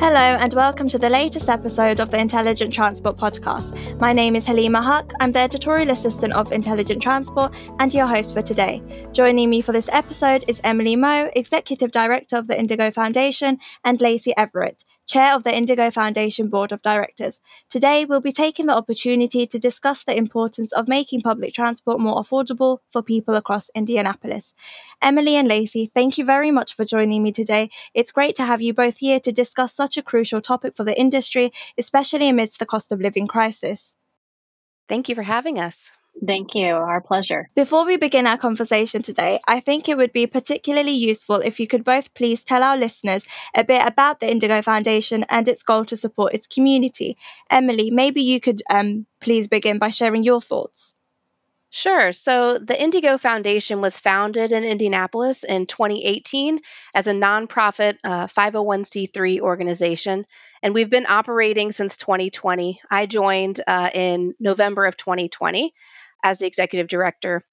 Hello, and welcome to the latest episode of the Intelligent Transport podcast. My name is Halima Huck. I'm the editorial assistant of Intelligent Transport and your host for today. Joining me for this episode is Emily Meaux, executive director of the IndyGo Foundation, and Lacey Everett, Chair of the IndyGo Foundation Board of Directors. Today, we'll be taking the opportunity to discuss the importance of making public transport more affordable for people across Indianapolis. Emily and Lacey, thank you very much for joining me today. It's great to have you both here to discuss such a crucial topic for the industry, especially amidst the cost of living crisis. Thank you for having us. Thank you. Our pleasure. Before we begin our conversation today, I think it would be particularly useful if you could both please tell our listeners a bit about the IndyGo Foundation and its goal to support its community. Emily, maybe you could um, please begin by sharing your thoughts. Sure. So the IndyGo Foundation was founded in Indianapolis in 2018 as a nonprofit uh, 501c3 organization, and we've been operating since 2020. I joined uh, in November of 2020 as the executive director.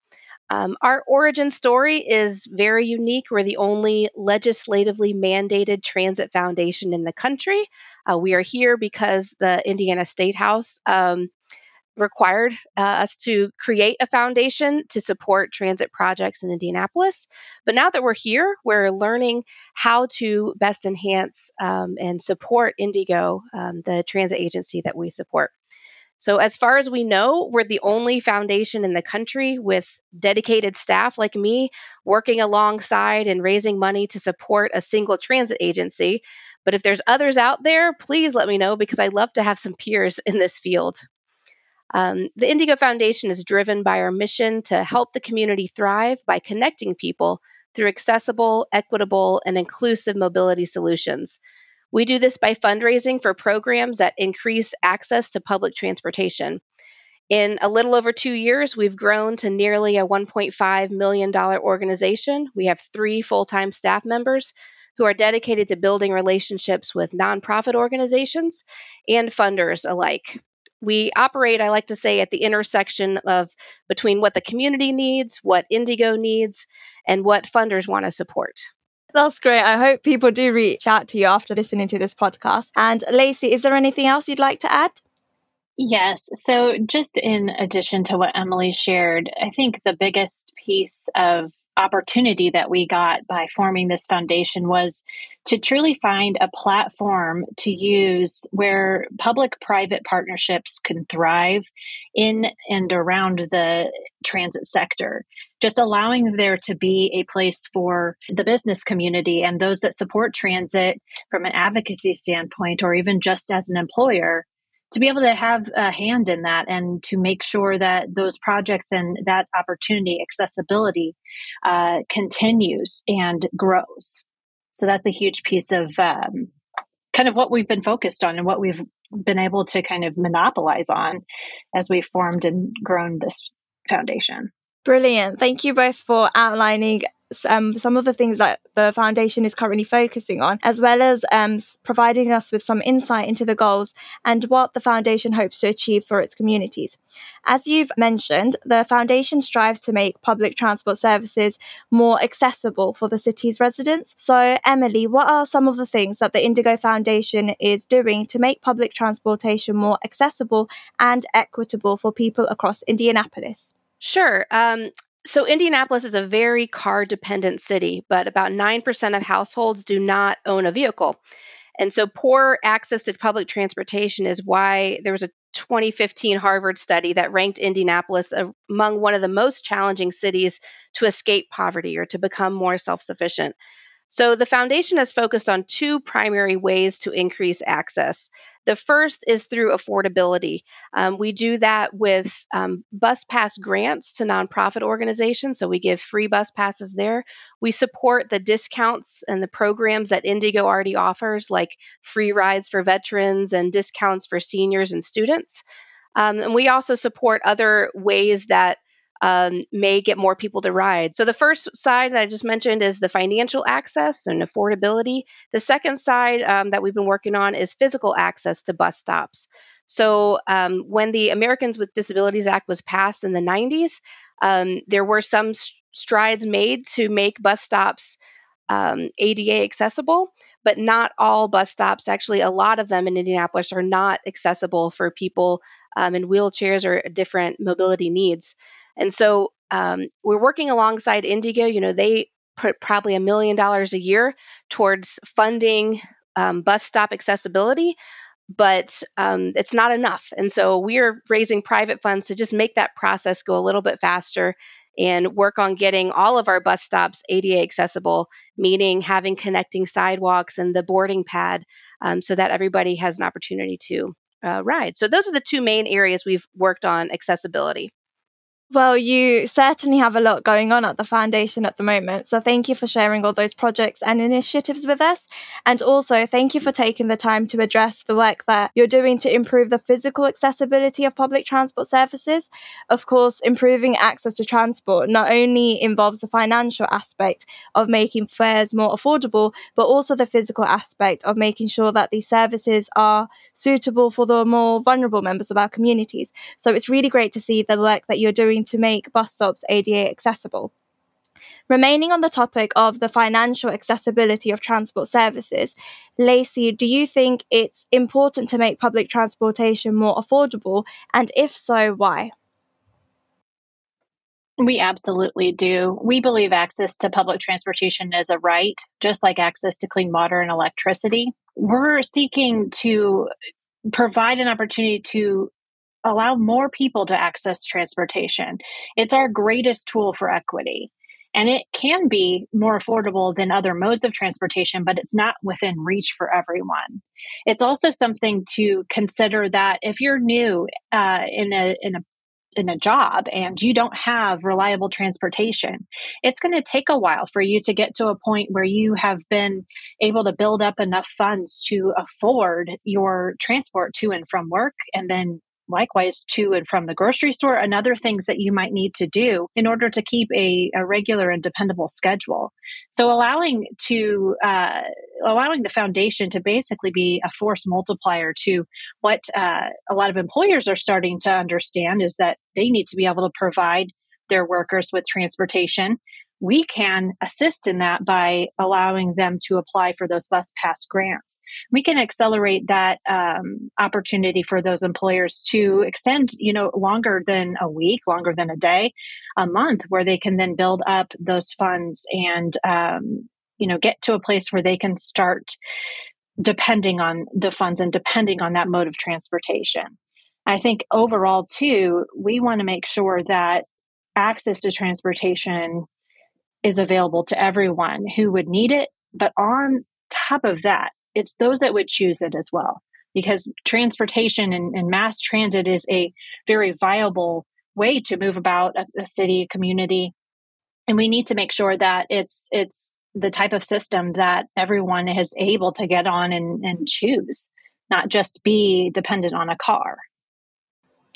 Um, our origin story is very unique. We're the only legislatively mandated transit foundation in the country. Uh, we are here because the Indiana State House um, required uh, us to create a foundation to support transit projects in Indianapolis. But now that we're here, we're learning how to best enhance um, and support IndyGo, um, the transit agency that we support. So, as far as we know, we're the only foundation in the country with dedicated staff like me working alongside and raising money to support a single transit agency. But if there's others out there, please let me know because I love to have some peers in this field. Um, the IndyGo Foundation is driven by our mission to help the community thrive by connecting people through accessible, equitable, and inclusive mobility solutions. We do this by fundraising for programs that increase access to public transportation. In a little over two years, we've grown to nearly a $1.5 million organization. We have three full time staff members who are dedicated to building relationships with nonprofit organizations and funders alike. We operate, I like to say, at the intersection of between what the community needs, what IndyGo needs, and what funders want to support. That's great. I hope people do reach out to you after listening to this podcast. And Lacey, is there anything else you'd like to add? Yes. So, just in addition to what Emily shared, I think the biggest piece of opportunity that we got by forming this foundation was to truly find a platform to use where public private partnerships can thrive in and around the transit sector. Just allowing there to be a place for the business community and those that support transit from an advocacy standpoint, or even just as an employer, to be able to have a hand in that and to make sure that those projects and that opportunity accessibility uh, continues and grows so that's a huge piece of um, kind of what we've been focused on and what we've been able to kind of monopolize on as we've formed and grown this foundation. Brilliant. Thank you both for outlining um, some of the things that the foundation is currently focusing on, as well as um, providing us with some insight into the goals and what the foundation hopes to achieve for its communities. As you've mentioned, the foundation strives to make public transport services more accessible for the city's residents. So, Emily, what are some of the things that the IndyGo Foundation is doing to make public transportation more accessible and equitable for people across Indianapolis? Sure. Um, so, Indianapolis is a very car dependent city, but about 9% of households do not own a vehicle. And so, poor access to public transportation is why there was a 2015 Harvard study that ranked Indianapolis among one of the most challenging cities to escape poverty or to become more self sufficient. So, the foundation has focused on two primary ways to increase access. The first is through affordability. Um, we do that with um, bus pass grants to nonprofit organizations. So we give free bus passes there. We support the discounts and the programs that IndyGo already offers, like free rides for veterans and discounts for seniors and students. Um, and we also support other ways that um, may get more people to ride. So the first side that I just mentioned is the financial access and affordability. The second side um, that we've been working on is physical access to bus stops. So um, when the Americans with Disabilities Act was passed in the 90s, um, there were some strides made to make bus stops um, ADA accessible, but not all bus stops. Actually, a lot of them in Indianapolis are not accessible for people um, in wheelchairs or different mobility needs. And so um, we're working alongside IndyGo. You know, they put probably a million dollars a year towards funding um, bus stop accessibility, but um, it's not enough. And so we're raising private funds to just make that process go a little bit faster and work on getting all of our bus stops ADA accessible, meaning having connecting sidewalks and the boarding pad um, so that everybody has an opportunity to uh, ride. So, those are the two main areas we've worked on accessibility. Well, you certainly have a lot going on at the foundation at the moment. So thank you for sharing all those projects and initiatives with us. And also, thank you for taking the time to address the work that you're doing to improve the physical accessibility of public transport services. Of course, improving access to transport not only involves the financial aspect of making fares more affordable, but also the physical aspect of making sure that these services are suitable for the more vulnerable members of our communities. So it's really great to see the work that you're doing to make bus stops ADA accessible. Remaining on the topic of the financial accessibility of transport services, Lacey, do you think it's important to make public transportation more affordable? And if so, why? We absolutely do. We believe access to public transportation is a right, just like access to clean water and electricity. We're seeking to provide an opportunity to allow more people to access transportation. It's our greatest tool for equity. And it can be more affordable than other modes of transportation, but it's not within reach for everyone. It's also something to consider that if you're new uh, in a in a in a job and you don't have reliable transportation, it's going to take a while for you to get to a point where you have been able to build up enough funds to afford your transport to and from work and then likewise to and from the grocery store and other things that you might need to do in order to keep a, a regular and dependable schedule. So allowing to uh, allowing the foundation to basically be a force multiplier to what uh, a lot of employers are starting to understand is that they need to be able to provide their workers with transportation we can assist in that by allowing them to apply for those bus pass grants. We can accelerate that um, opportunity for those employers to extend, you know, longer than a week, longer than a day, a month, where they can then build up those funds and, um, you know, get to a place where they can start depending on the funds and depending on that mode of transportation. I think overall, too, we want to make sure that access to transportation is available to everyone who would need it. But on top of that, it's those that would choose it as well, because transportation and, and mass transit is a very viable way to move about a, a city, a community. And we need to make sure that it's it's the type of system that everyone is able to get on and, and choose, not just be dependent on a car.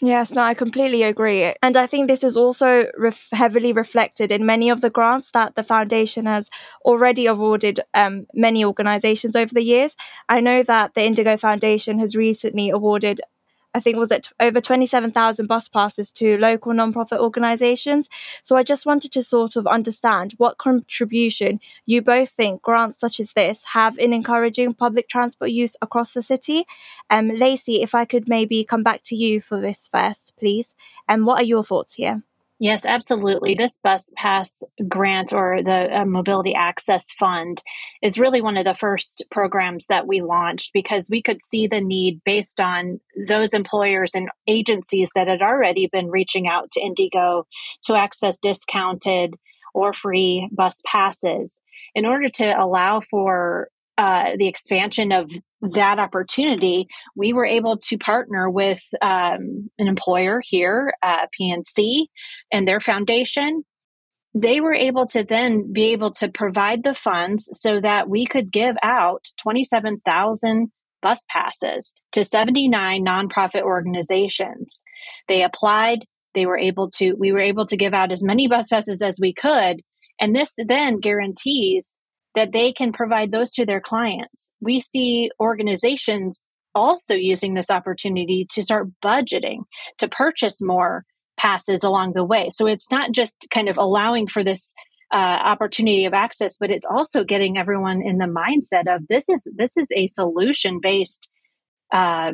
Yes, no, I completely agree. And I think this is also ref- heavily reflected in many of the grants that the foundation has already awarded um, many organizations over the years. I know that the IndyGo Foundation has recently awarded I think was it over 27,000 bus passes to local nonprofit organizations. So I just wanted to sort of understand what contribution you both think grants such as this have in encouraging public transport use across the city. Um, Lacey, if I could maybe come back to you for this first, please. And um, what are your thoughts here? Yes, absolutely. This bus pass grant or the uh, mobility access fund is really one of the first programs that we launched because we could see the need based on those employers and agencies that had already been reaching out to IndyGo to access discounted or free bus passes in order to allow for uh, the expansion of that opportunity, we were able to partner with um, an employer here, uh, PNC, and their foundation. They were able to then be able to provide the funds so that we could give out 27,000 bus passes to 79 nonprofit organizations. They applied, they were able to, we were able to give out as many bus passes as we could. And this then guarantees that they can provide those to their clients. We see organizations also using this opportunity to start budgeting to purchase more passes along the way. So it's not just kind of allowing for this uh, opportunity of access, but it's also getting everyone in the mindset of this is this is a solution based uh,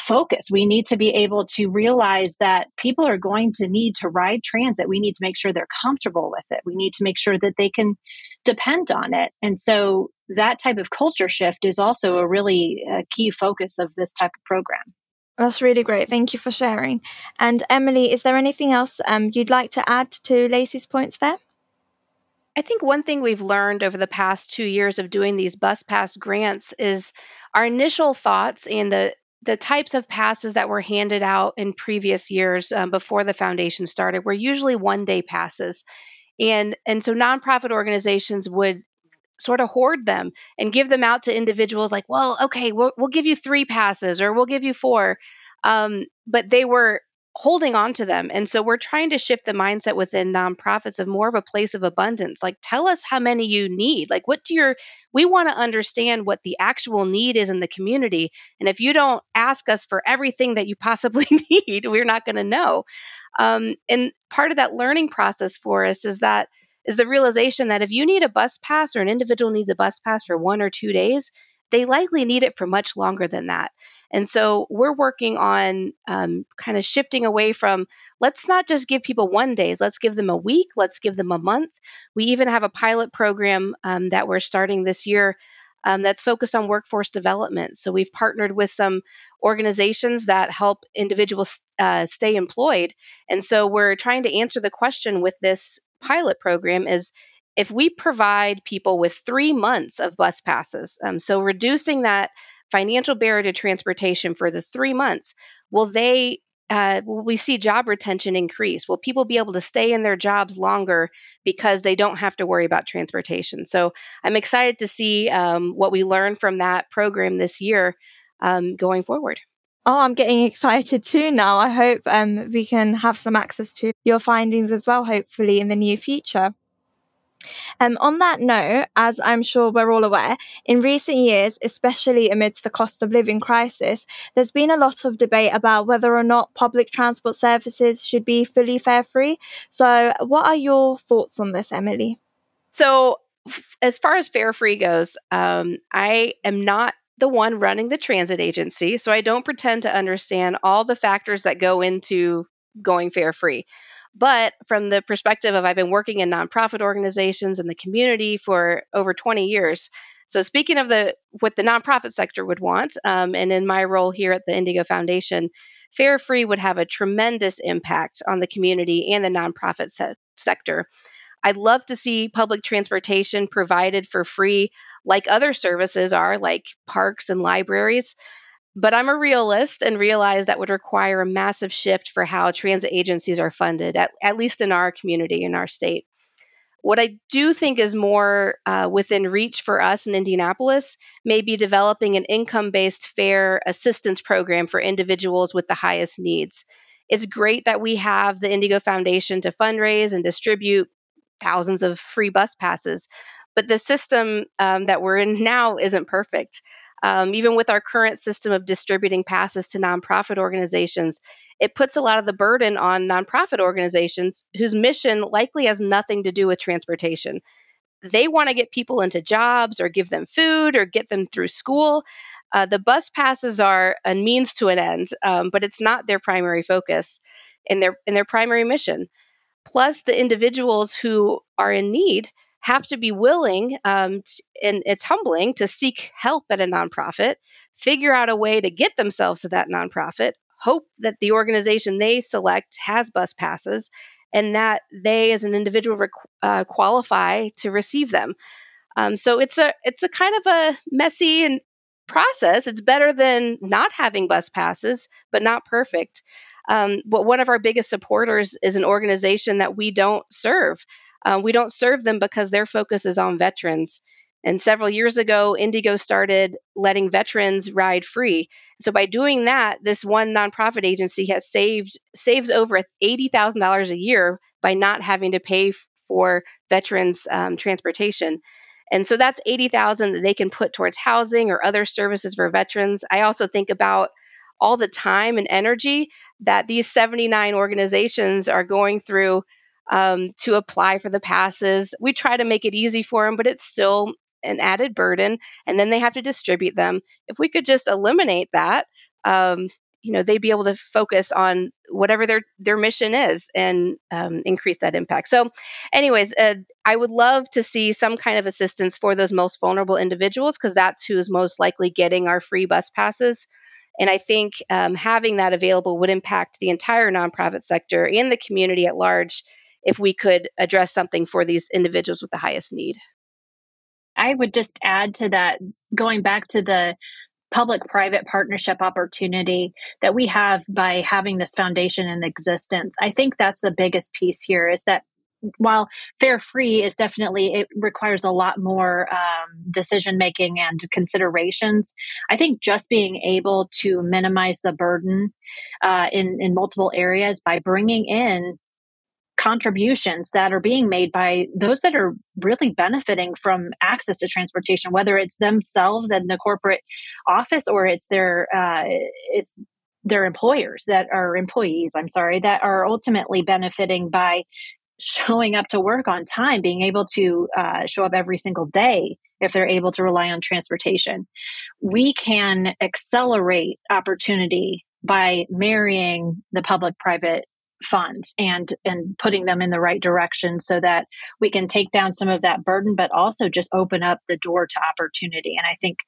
focus. We need to be able to realize that people are going to need to ride transit. We need to make sure they're comfortable with it. We need to make sure that they can depend on it. And so that type of culture shift is also a really uh, key focus of this type of program. That's really great. Thank you for sharing. And Emily, is there anything else um, you'd like to add to Lacey's points there? I think one thing we've learned over the past two years of doing these bus pass grants is our initial thoughts and the the types of passes that were handed out in previous years um, before the foundation started were usually one day passes and and so nonprofit organizations would sort of hoard them and give them out to individuals like well okay we'll, we'll give you three passes or we'll give you four. Um, but they were holding on to them. And so we're trying to shift the mindset within nonprofits of more of a place of abundance. Like, tell us how many you need. Like, what do your, we want to understand what the actual need is in the community. And if you don't ask us for everything that you possibly need, we're not going to know. Um, and part of that learning process for us is that is the realization that if you need a bus pass or an individual needs a bus pass for one or two days, they likely need it for much longer than that. And so we're working on um, kind of shifting away from let's not just give people one days, let's give them a week, let's give them a month. We even have a pilot program um, that we're starting this year um, that's focused on workforce development. So we've partnered with some organizations that help individuals uh, stay employed. And so we're trying to answer the question with this pilot program is if we provide people with three months of bus passes, um, so reducing that financial barrier to transportation for the three months, will they uh, will we see job retention increase? Will people be able to stay in their jobs longer because they don't have to worry about transportation? So I'm excited to see um, what we learn from that program this year um, going forward. Oh, I'm getting excited too now. I hope um, we can have some access to your findings as well, hopefully, in the near future. Um, on that note, as I'm sure we're all aware, in recent years, especially amidst the cost of living crisis, there's been a lot of debate about whether or not public transport services should be fully fare free. So, what are your thoughts on this, Emily? So, as far as fare free goes, um, I am not the one running the transit agency, so I don't pretend to understand all the factors that go into going fare free. But from the perspective of I've been working in nonprofit organizations and the community for over 20 years. So speaking of the what the nonprofit sector would want, um, and in my role here at the IndyGo Foundation, Fare Free would have a tremendous impact on the community and the nonprofit se- sector. I'd love to see public transportation provided for free, like other services are, like parks and libraries. But I'm a realist and realize that would require a massive shift for how transit agencies are funded, at, at least in our community, in our state. What I do think is more uh, within reach for us in Indianapolis may be developing an income based fare assistance program for individuals with the highest needs. It's great that we have the IndyGo Foundation to fundraise and distribute thousands of free bus passes, but the system um, that we're in now isn't perfect. Um, even with our current system of distributing passes to nonprofit organizations, it puts a lot of the burden on nonprofit organizations whose mission likely has nothing to do with transportation. They want to get people into jobs or give them food or get them through school. Uh, the bus passes are a means to an end, um, but it's not their primary focus and their in their primary mission. Plus, the individuals who are in need have to be willing, um, t- and it's humbling to seek help at a nonprofit, figure out a way to get themselves to that nonprofit, hope that the organization they select has bus passes, and that they, as an individual, uh, qualify to receive them. Um, so it's a it's a kind of a messy and process. It's better than not having bus passes, but not perfect. Um, but one of our biggest supporters is an organization that we don't serve. Uh, we don't serve them because their focus is on veterans. And several years ago, IndyGo started letting veterans ride free. So by doing that, this one nonprofit agency has saved saves over eighty thousand dollars a year by not having to pay for veterans um, transportation. And so that's eighty thousand that they can put towards housing or other services for veterans. I also think about all the time and energy that these 79 organizations are going through um, to apply for the passes. We try to make it easy for them, but it's still an added burden. And then they have to distribute them. If we could just eliminate that, um, you know, they'd be able to focus on whatever their their mission is and um, increase that impact. So, anyways, uh, I would love to see some kind of assistance for those most vulnerable individuals because that's who's most likely getting our free bus passes. And I think um, having that available would impact the entire nonprofit sector and the community at large if we could address something for these individuals with the highest need. I would just add to that, going back to the public private partnership opportunity that we have by having this foundation in existence. I think that's the biggest piece here is that while fare free is definitely it requires a lot more um, decision making and considerations i think just being able to minimize the burden uh, in in multiple areas by bringing in contributions that are being made by those that are really benefiting from access to transportation whether it's themselves and the corporate office or it's their uh, it's their employers that are employees i'm sorry that are ultimately benefiting by showing up to work on time, being able to uh, show up every single day if they're able to rely on transportation. We can accelerate opportunity by marrying the public private funds and and putting them in the right direction so that we can take down some of that burden but also just open up the door to opportunity and i think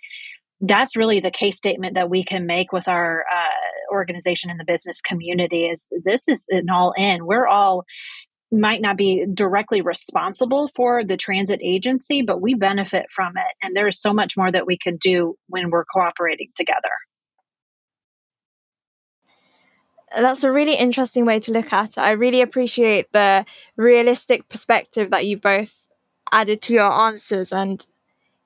that's really the case statement that we can make with our uh, organization in the business community is this is an all in we're all might not be directly responsible for the transit agency, but we benefit from it. And there's so much more that we can do when we're cooperating together. That's a really interesting way to look at it. I really appreciate the realistic perspective that you've both added to your answers. And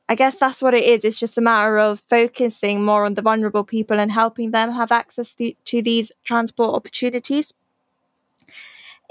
I guess that's what it is. It's just a matter of focusing more on the vulnerable people and helping them have access to these transport opportunities.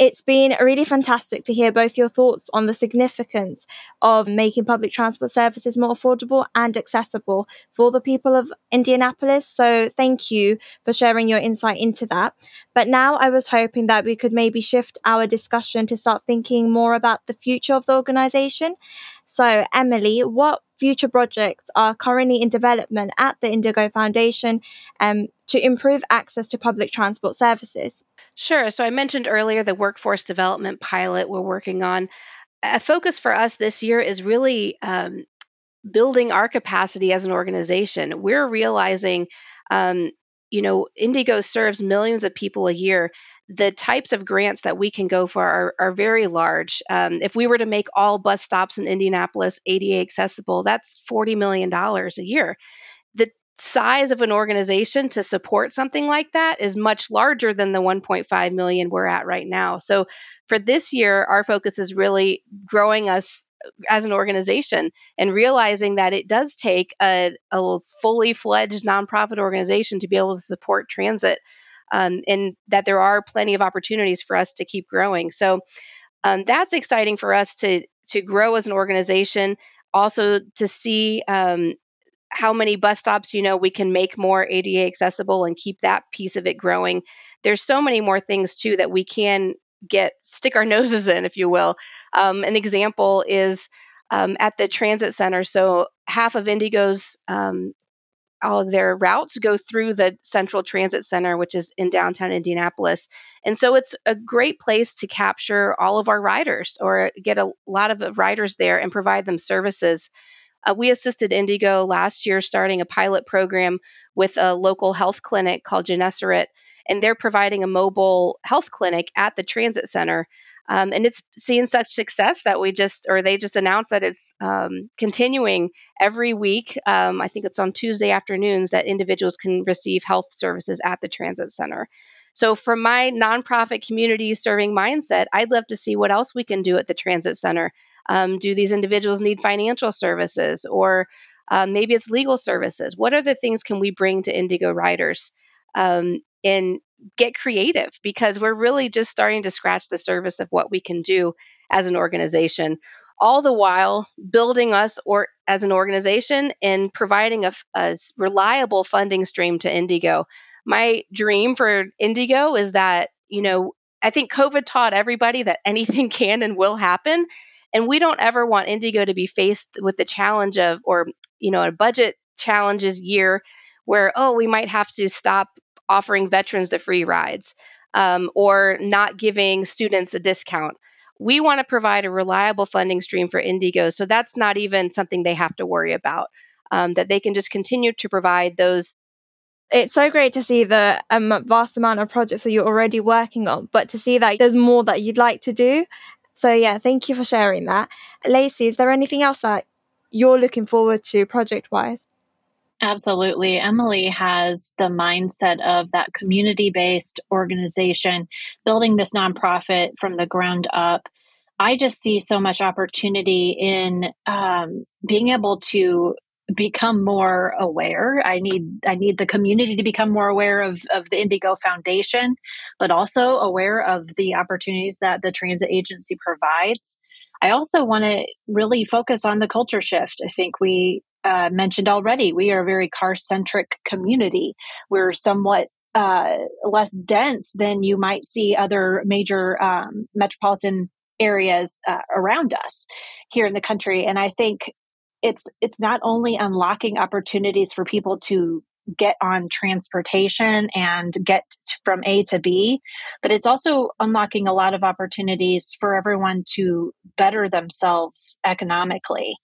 It's been really fantastic to hear both your thoughts on the significance of making public transport services more affordable and accessible for the people of Indianapolis. So, thank you for sharing your insight into that. But now I was hoping that we could maybe shift our discussion to start thinking more about the future of the organization. So, Emily, what future projects are currently in development at the IndyGo Foundation um, to improve access to public transport services? Sure. So I mentioned earlier the workforce development pilot we're working on. A focus for us this year is really um, building our capacity as an organization. We're realizing, um, you know, IndyGo serves millions of people a year. The types of grants that we can go for are, are very large. Um, if we were to make all bus stops in Indianapolis ADA accessible, that's $40 million a year. The size of an organization to support something like that is much larger than the 1.5 million we're at right now. So for this year, our focus is really growing us as an organization and realizing that it does take a, a fully fledged nonprofit organization to be able to support transit um, and that there are plenty of opportunities for us to keep growing. So um, that's exciting for us to to grow as an organization also to see um, how many bus stops you know we can make more ADA accessible and keep that piece of it growing. There's so many more things too that we can get stick our noses in, if you will. Um, an example is um, at the transit center. So half of IndyGo's um, all of their routes go through the Central Transit Center, which is in downtown Indianapolis. And so it's a great place to capture all of our riders or get a lot of riders there and provide them services. Uh, we assisted IndyGo last year starting a pilot program with a local health clinic called Gennesaret, and they're providing a mobile health clinic at the transit center. Um, and it's seen such success that we just, or they just announced that it's um, continuing every week. Um, I think it's on Tuesday afternoons that individuals can receive health services at the transit center. So, from my nonprofit community serving mindset, I'd love to see what else we can do at the transit center um, do these individuals need financial services or um, maybe it's legal services? What other things can we bring to IndyGo Riders um, and get creative? Because we're really just starting to scratch the surface of what we can do as an organization. All the while building us or as an organization and providing a, a reliable funding stream to IndyGo. My dream for IndyGo is that you know I think COVID taught everybody that anything can and will happen. And we don't ever want IndyGo to be faced with the challenge of, or, you know, a budget challenges year where, oh, we might have to stop offering veterans the free rides um, or not giving students a discount. We want to provide a reliable funding stream for IndyGo. So that's not even something they have to worry about, um, that they can just continue to provide those it's so great to see the um, vast amount of projects that you're already working on, but to see that there's more that you'd like to do. So, yeah, thank you for sharing that. Lacey, is there anything else that you're looking forward to project wise? Absolutely. Emily has the mindset of that community based organization, building this nonprofit from the ground up. I just see so much opportunity in um, being able to become more aware. I need i need the community to become more aware of of the IndyGo foundation but also aware of the opportunities that the transit agency provides. I also want to really focus on the culture shift. I think we uh, mentioned already we are a very car centric community. We're somewhat uh, less dense than you might see other major um, metropolitan areas uh, around us here in the country. And i think it's it's not only unlocking opportunities for people to get on transportation and get from A to B, but it's also unlocking a lot of opportunities for everyone to better themselves economically.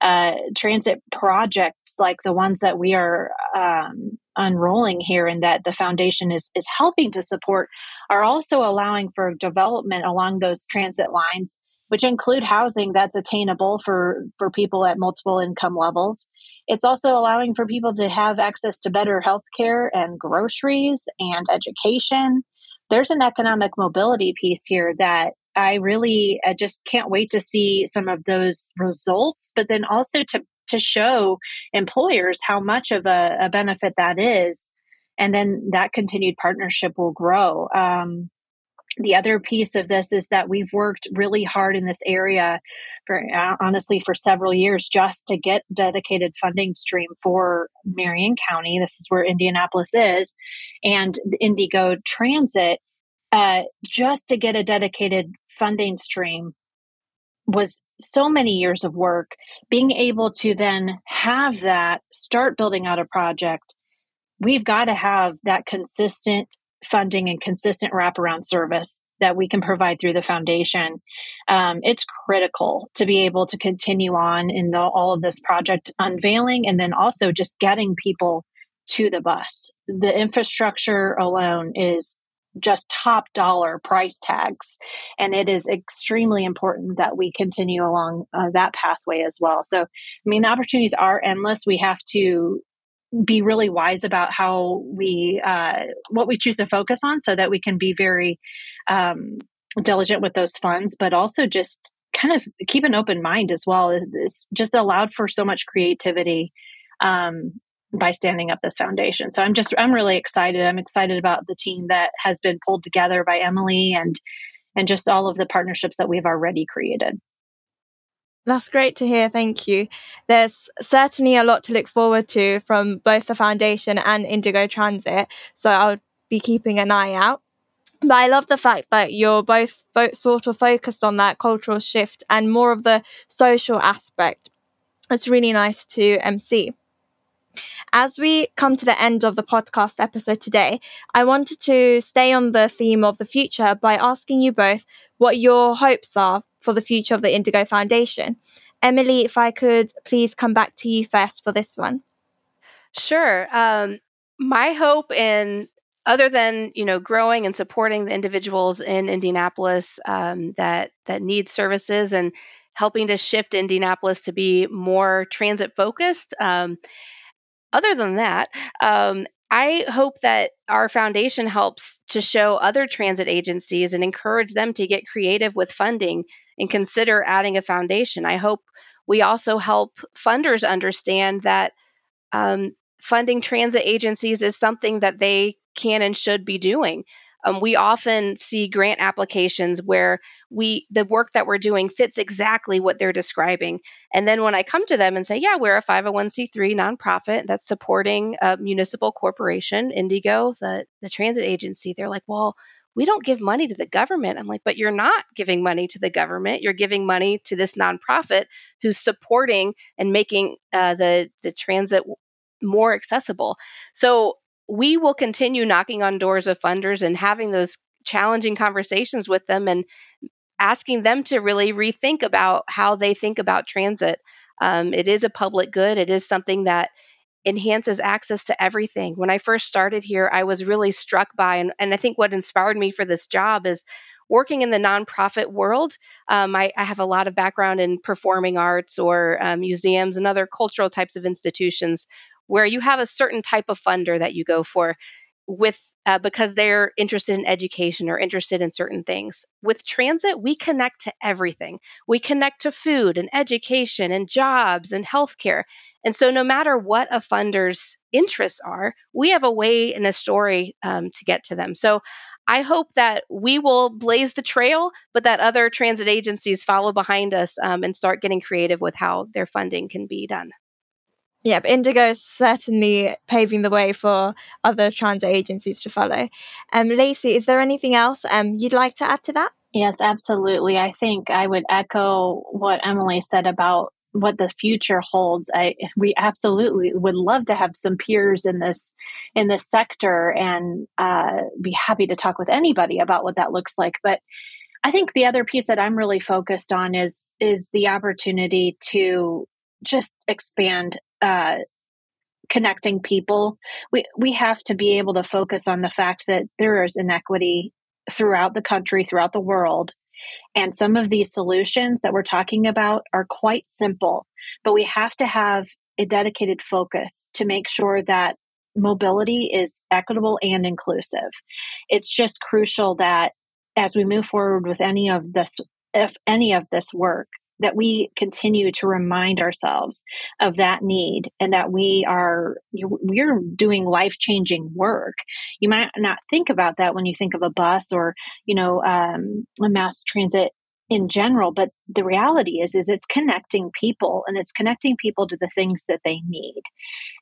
Uh, transit projects like the ones that we are um, unrolling here and that the foundation is, is helping to support are also allowing for development along those transit lines which include housing that's attainable for, for people at multiple income levels. It's also allowing for people to have access to better health care and groceries and education. There's an economic mobility piece here that I really I just can't wait to see some of those results, but then also to to show employers how much of a, a benefit that is, and then that continued partnership will grow. Um, the other piece of this is that we've worked really hard in this area for uh, honestly for several years just to get dedicated funding stream for Marion County. This is where Indianapolis is, and IndyGo Transit. Uh, just to get a dedicated funding stream was so many years of work. Being able to then have that start building out a project, we've got to have that consistent funding and consistent wraparound service that we can provide through the foundation. Um, it's critical to be able to continue on in the, all of this project unveiling and then also just getting people to the bus. The infrastructure alone is just top dollar price tags. And it is extremely important that we continue along uh, that pathway as well. So, I mean, the opportunities are endless. We have to be really wise about how we uh, what we choose to focus on so that we can be very um, diligent with those funds but also just kind of keep an open mind as well. It's just allowed for so much creativity um, by standing up this foundation. So i'm just i'm really excited. I'm excited about the team that has been pulled together by emily and and just all of the partnerships that we've already created that's great to hear. Thank you. There's certainly a lot to look forward to from both the foundation and IndyGo Transit. So I'll be keeping an eye out. But I love the fact that you're both fo- sort of focused on that cultural shift and more of the social aspect. It's really nice to see. As we come to the end of the podcast episode today, I wanted to stay on the theme of the future by asking you both what your hopes are for the future of the IndyGo Foundation. Emily, if I could please come back to you first for this one. Sure. Um, my hope in other than you know growing and supporting the individuals in Indianapolis um, that that need services and helping to shift Indianapolis to be more transit focused. Um, other than that, um, I hope that our foundation helps to show other transit agencies and encourage them to get creative with funding and consider adding a foundation. I hope we also help funders understand that um, funding transit agencies is something that they can and should be doing. Um, we often see grant applications where we the work that we're doing fits exactly what they're describing, and then when I come to them and say, "Yeah, we're a 501c3 nonprofit that's supporting a municipal corporation, IndyGo, the the transit agency," they're like, "Well, we don't give money to the government. I'm like, but you're not giving money to the government. You're giving money to this nonprofit who's supporting and making uh, the the transit more accessible. So we will continue knocking on doors of funders and having those challenging conversations with them and asking them to really rethink about how they think about transit. Um, it is a public good. It is something that enhances access to everything. When I first started here, I was really struck by, and, and I think what inspired me for this job is working in the nonprofit world. Um, I, I, have a lot of background in performing arts or um, museums and other cultural types of institutions where you have a certain type of funder that you go for with uh, because they're interested in education or interested in certain things. With transit, we connect to everything. We connect to food and education and jobs and healthcare. And so, no matter what a funder's interests are, we have a way and a story um, to get to them. So, I hope that we will blaze the trail, but that other transit agencies follow behind us um, and start getting creative with how their funding can be done. Yep, IndyGo is certainly paving the way for other transit agencies to follow. Um, Lacey, is there anything else um, you'd like to add to that? Yes, absolutely. I think I would echo what Emily said about what the future holds. I we absolutely would love to have some peers in this in this sector and uh, be happy to talk with anybody about what that looks like. But I think the other piece that I'm really focused on is is the opportunity to just expand uh, connecting people. We we have to be able to focus on the fact that there is inequity throughout the country, throughout the world. And some of these solutions that we're talking about are quite simple, but we have to have a dedicated focus to make sure that mobility is equitable and inclusive. It's just crucial that as we move forward with any of this if any of this work that we continue to remind ourselves of that need and that we are we're doing life-changing work. You might not think about that when you think of a bus or you know um, a mass transit in general but the reality is is it's connecting people and it's connecting people to the things that they need.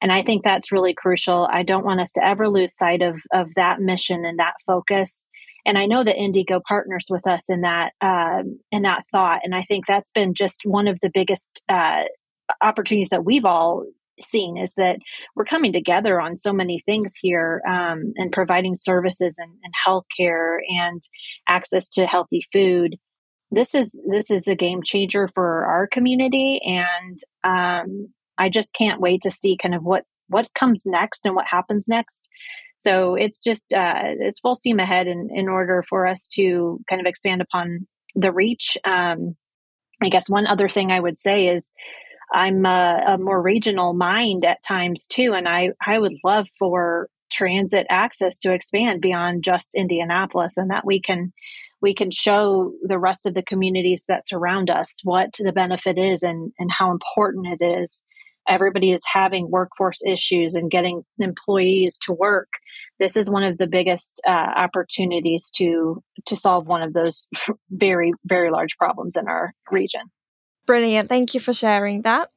And i think that's really crucial. I don't want us to ever lose sight of of that mission and that focus and I know that IndyGo partners with us in that um, in that thought, and I think that's been just one of the biggest uh, opportunities that we've all seen is that we're coming together on so many things here um, and providing services and, and healthcare and access to healthy food. This is this is a game changer for our community, and um, I just can't wait to see kind of what what comes next and what happens next so it's just uh, it's full steam ahead in, in order for us to kind of expand upon the reach. Um, I guess one other thing I would say is I'm a, a more regional mind at times too, and I I would love for transit access to expand beyond just Indianapolis, and that we can we can show the rest of the communities that surround us what the benefit is and and how important it is everybody is having workforce issues and getting employees to work this is one of the biggest uh, opportunities to to solve one of those very very large problems in our region. Brilliant. Thank you for sharing that.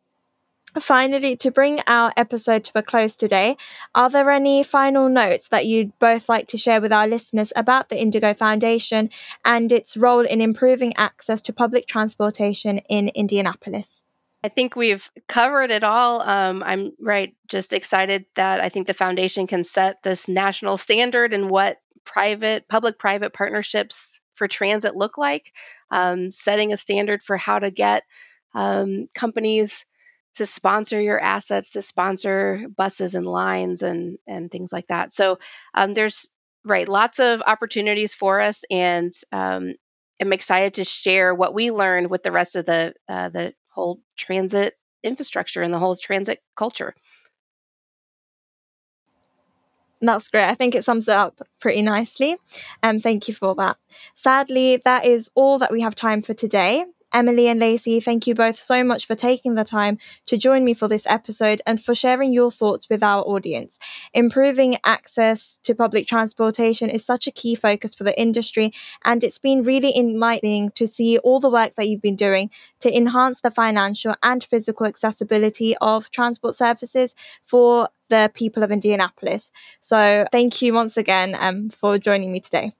Finally, to bring our episode to a close today, are there any final notes that you'd both like to share with our listeners about the IndyGo Foundation and its role in improving access to public transportation in Indianapolis? I think we've covered it all. Um, I'm right, just excited that I think the foundation can set this national standard and what private, public private partnerships for transit look like, um, setting a standard for how to get um, companies to sponsor your assets, to sponsor buses and lines and, and things like that. So um, there's, right, lots of opportunities for us. And um, I'm excited to share what we learned with the rest of the uh, the whole transit infrastructure and the whole transit culture. That's great. I think it sums it up pretty nicely. And um, thank you for that. Sadly, that is all that we have time for today. Emily and Lacey, thank you both so much for taking the time to join me for this episode and for sharing your thoughts with our audience. Improving access to public transportation is such a key focus for the industry, and it's been really enlightening to see all the work that you've been doing to enhance the financial and physical accessibility of transport services for the people of Indianapolis. So, thank you once again um, for joining me today.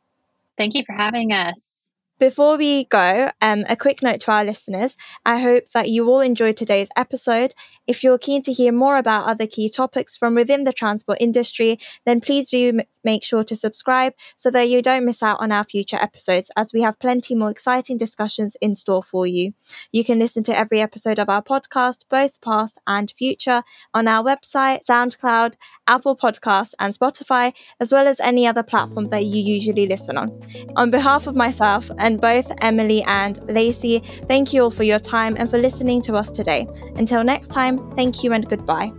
Thank you for having us. Before we go, um, a quick note to our listeners. I hope that you all enjoyed today's episode. If you're keen to hear more about other key topics from within the transport industry, then please do make sure to subscribe so that you don't miss out on our future episodes, as we have plenty more exciting discussions in store for you. You can listen to every episode of our podcast, both past and future, on our website, SoundCloud, Apple Podcasts, and Spotify, as well as any other platform that you usually listen on. On behalf of myself, and both Emily and Lacey, thank you all for your time and for listening to us today. Until next time, thank you and goodbye.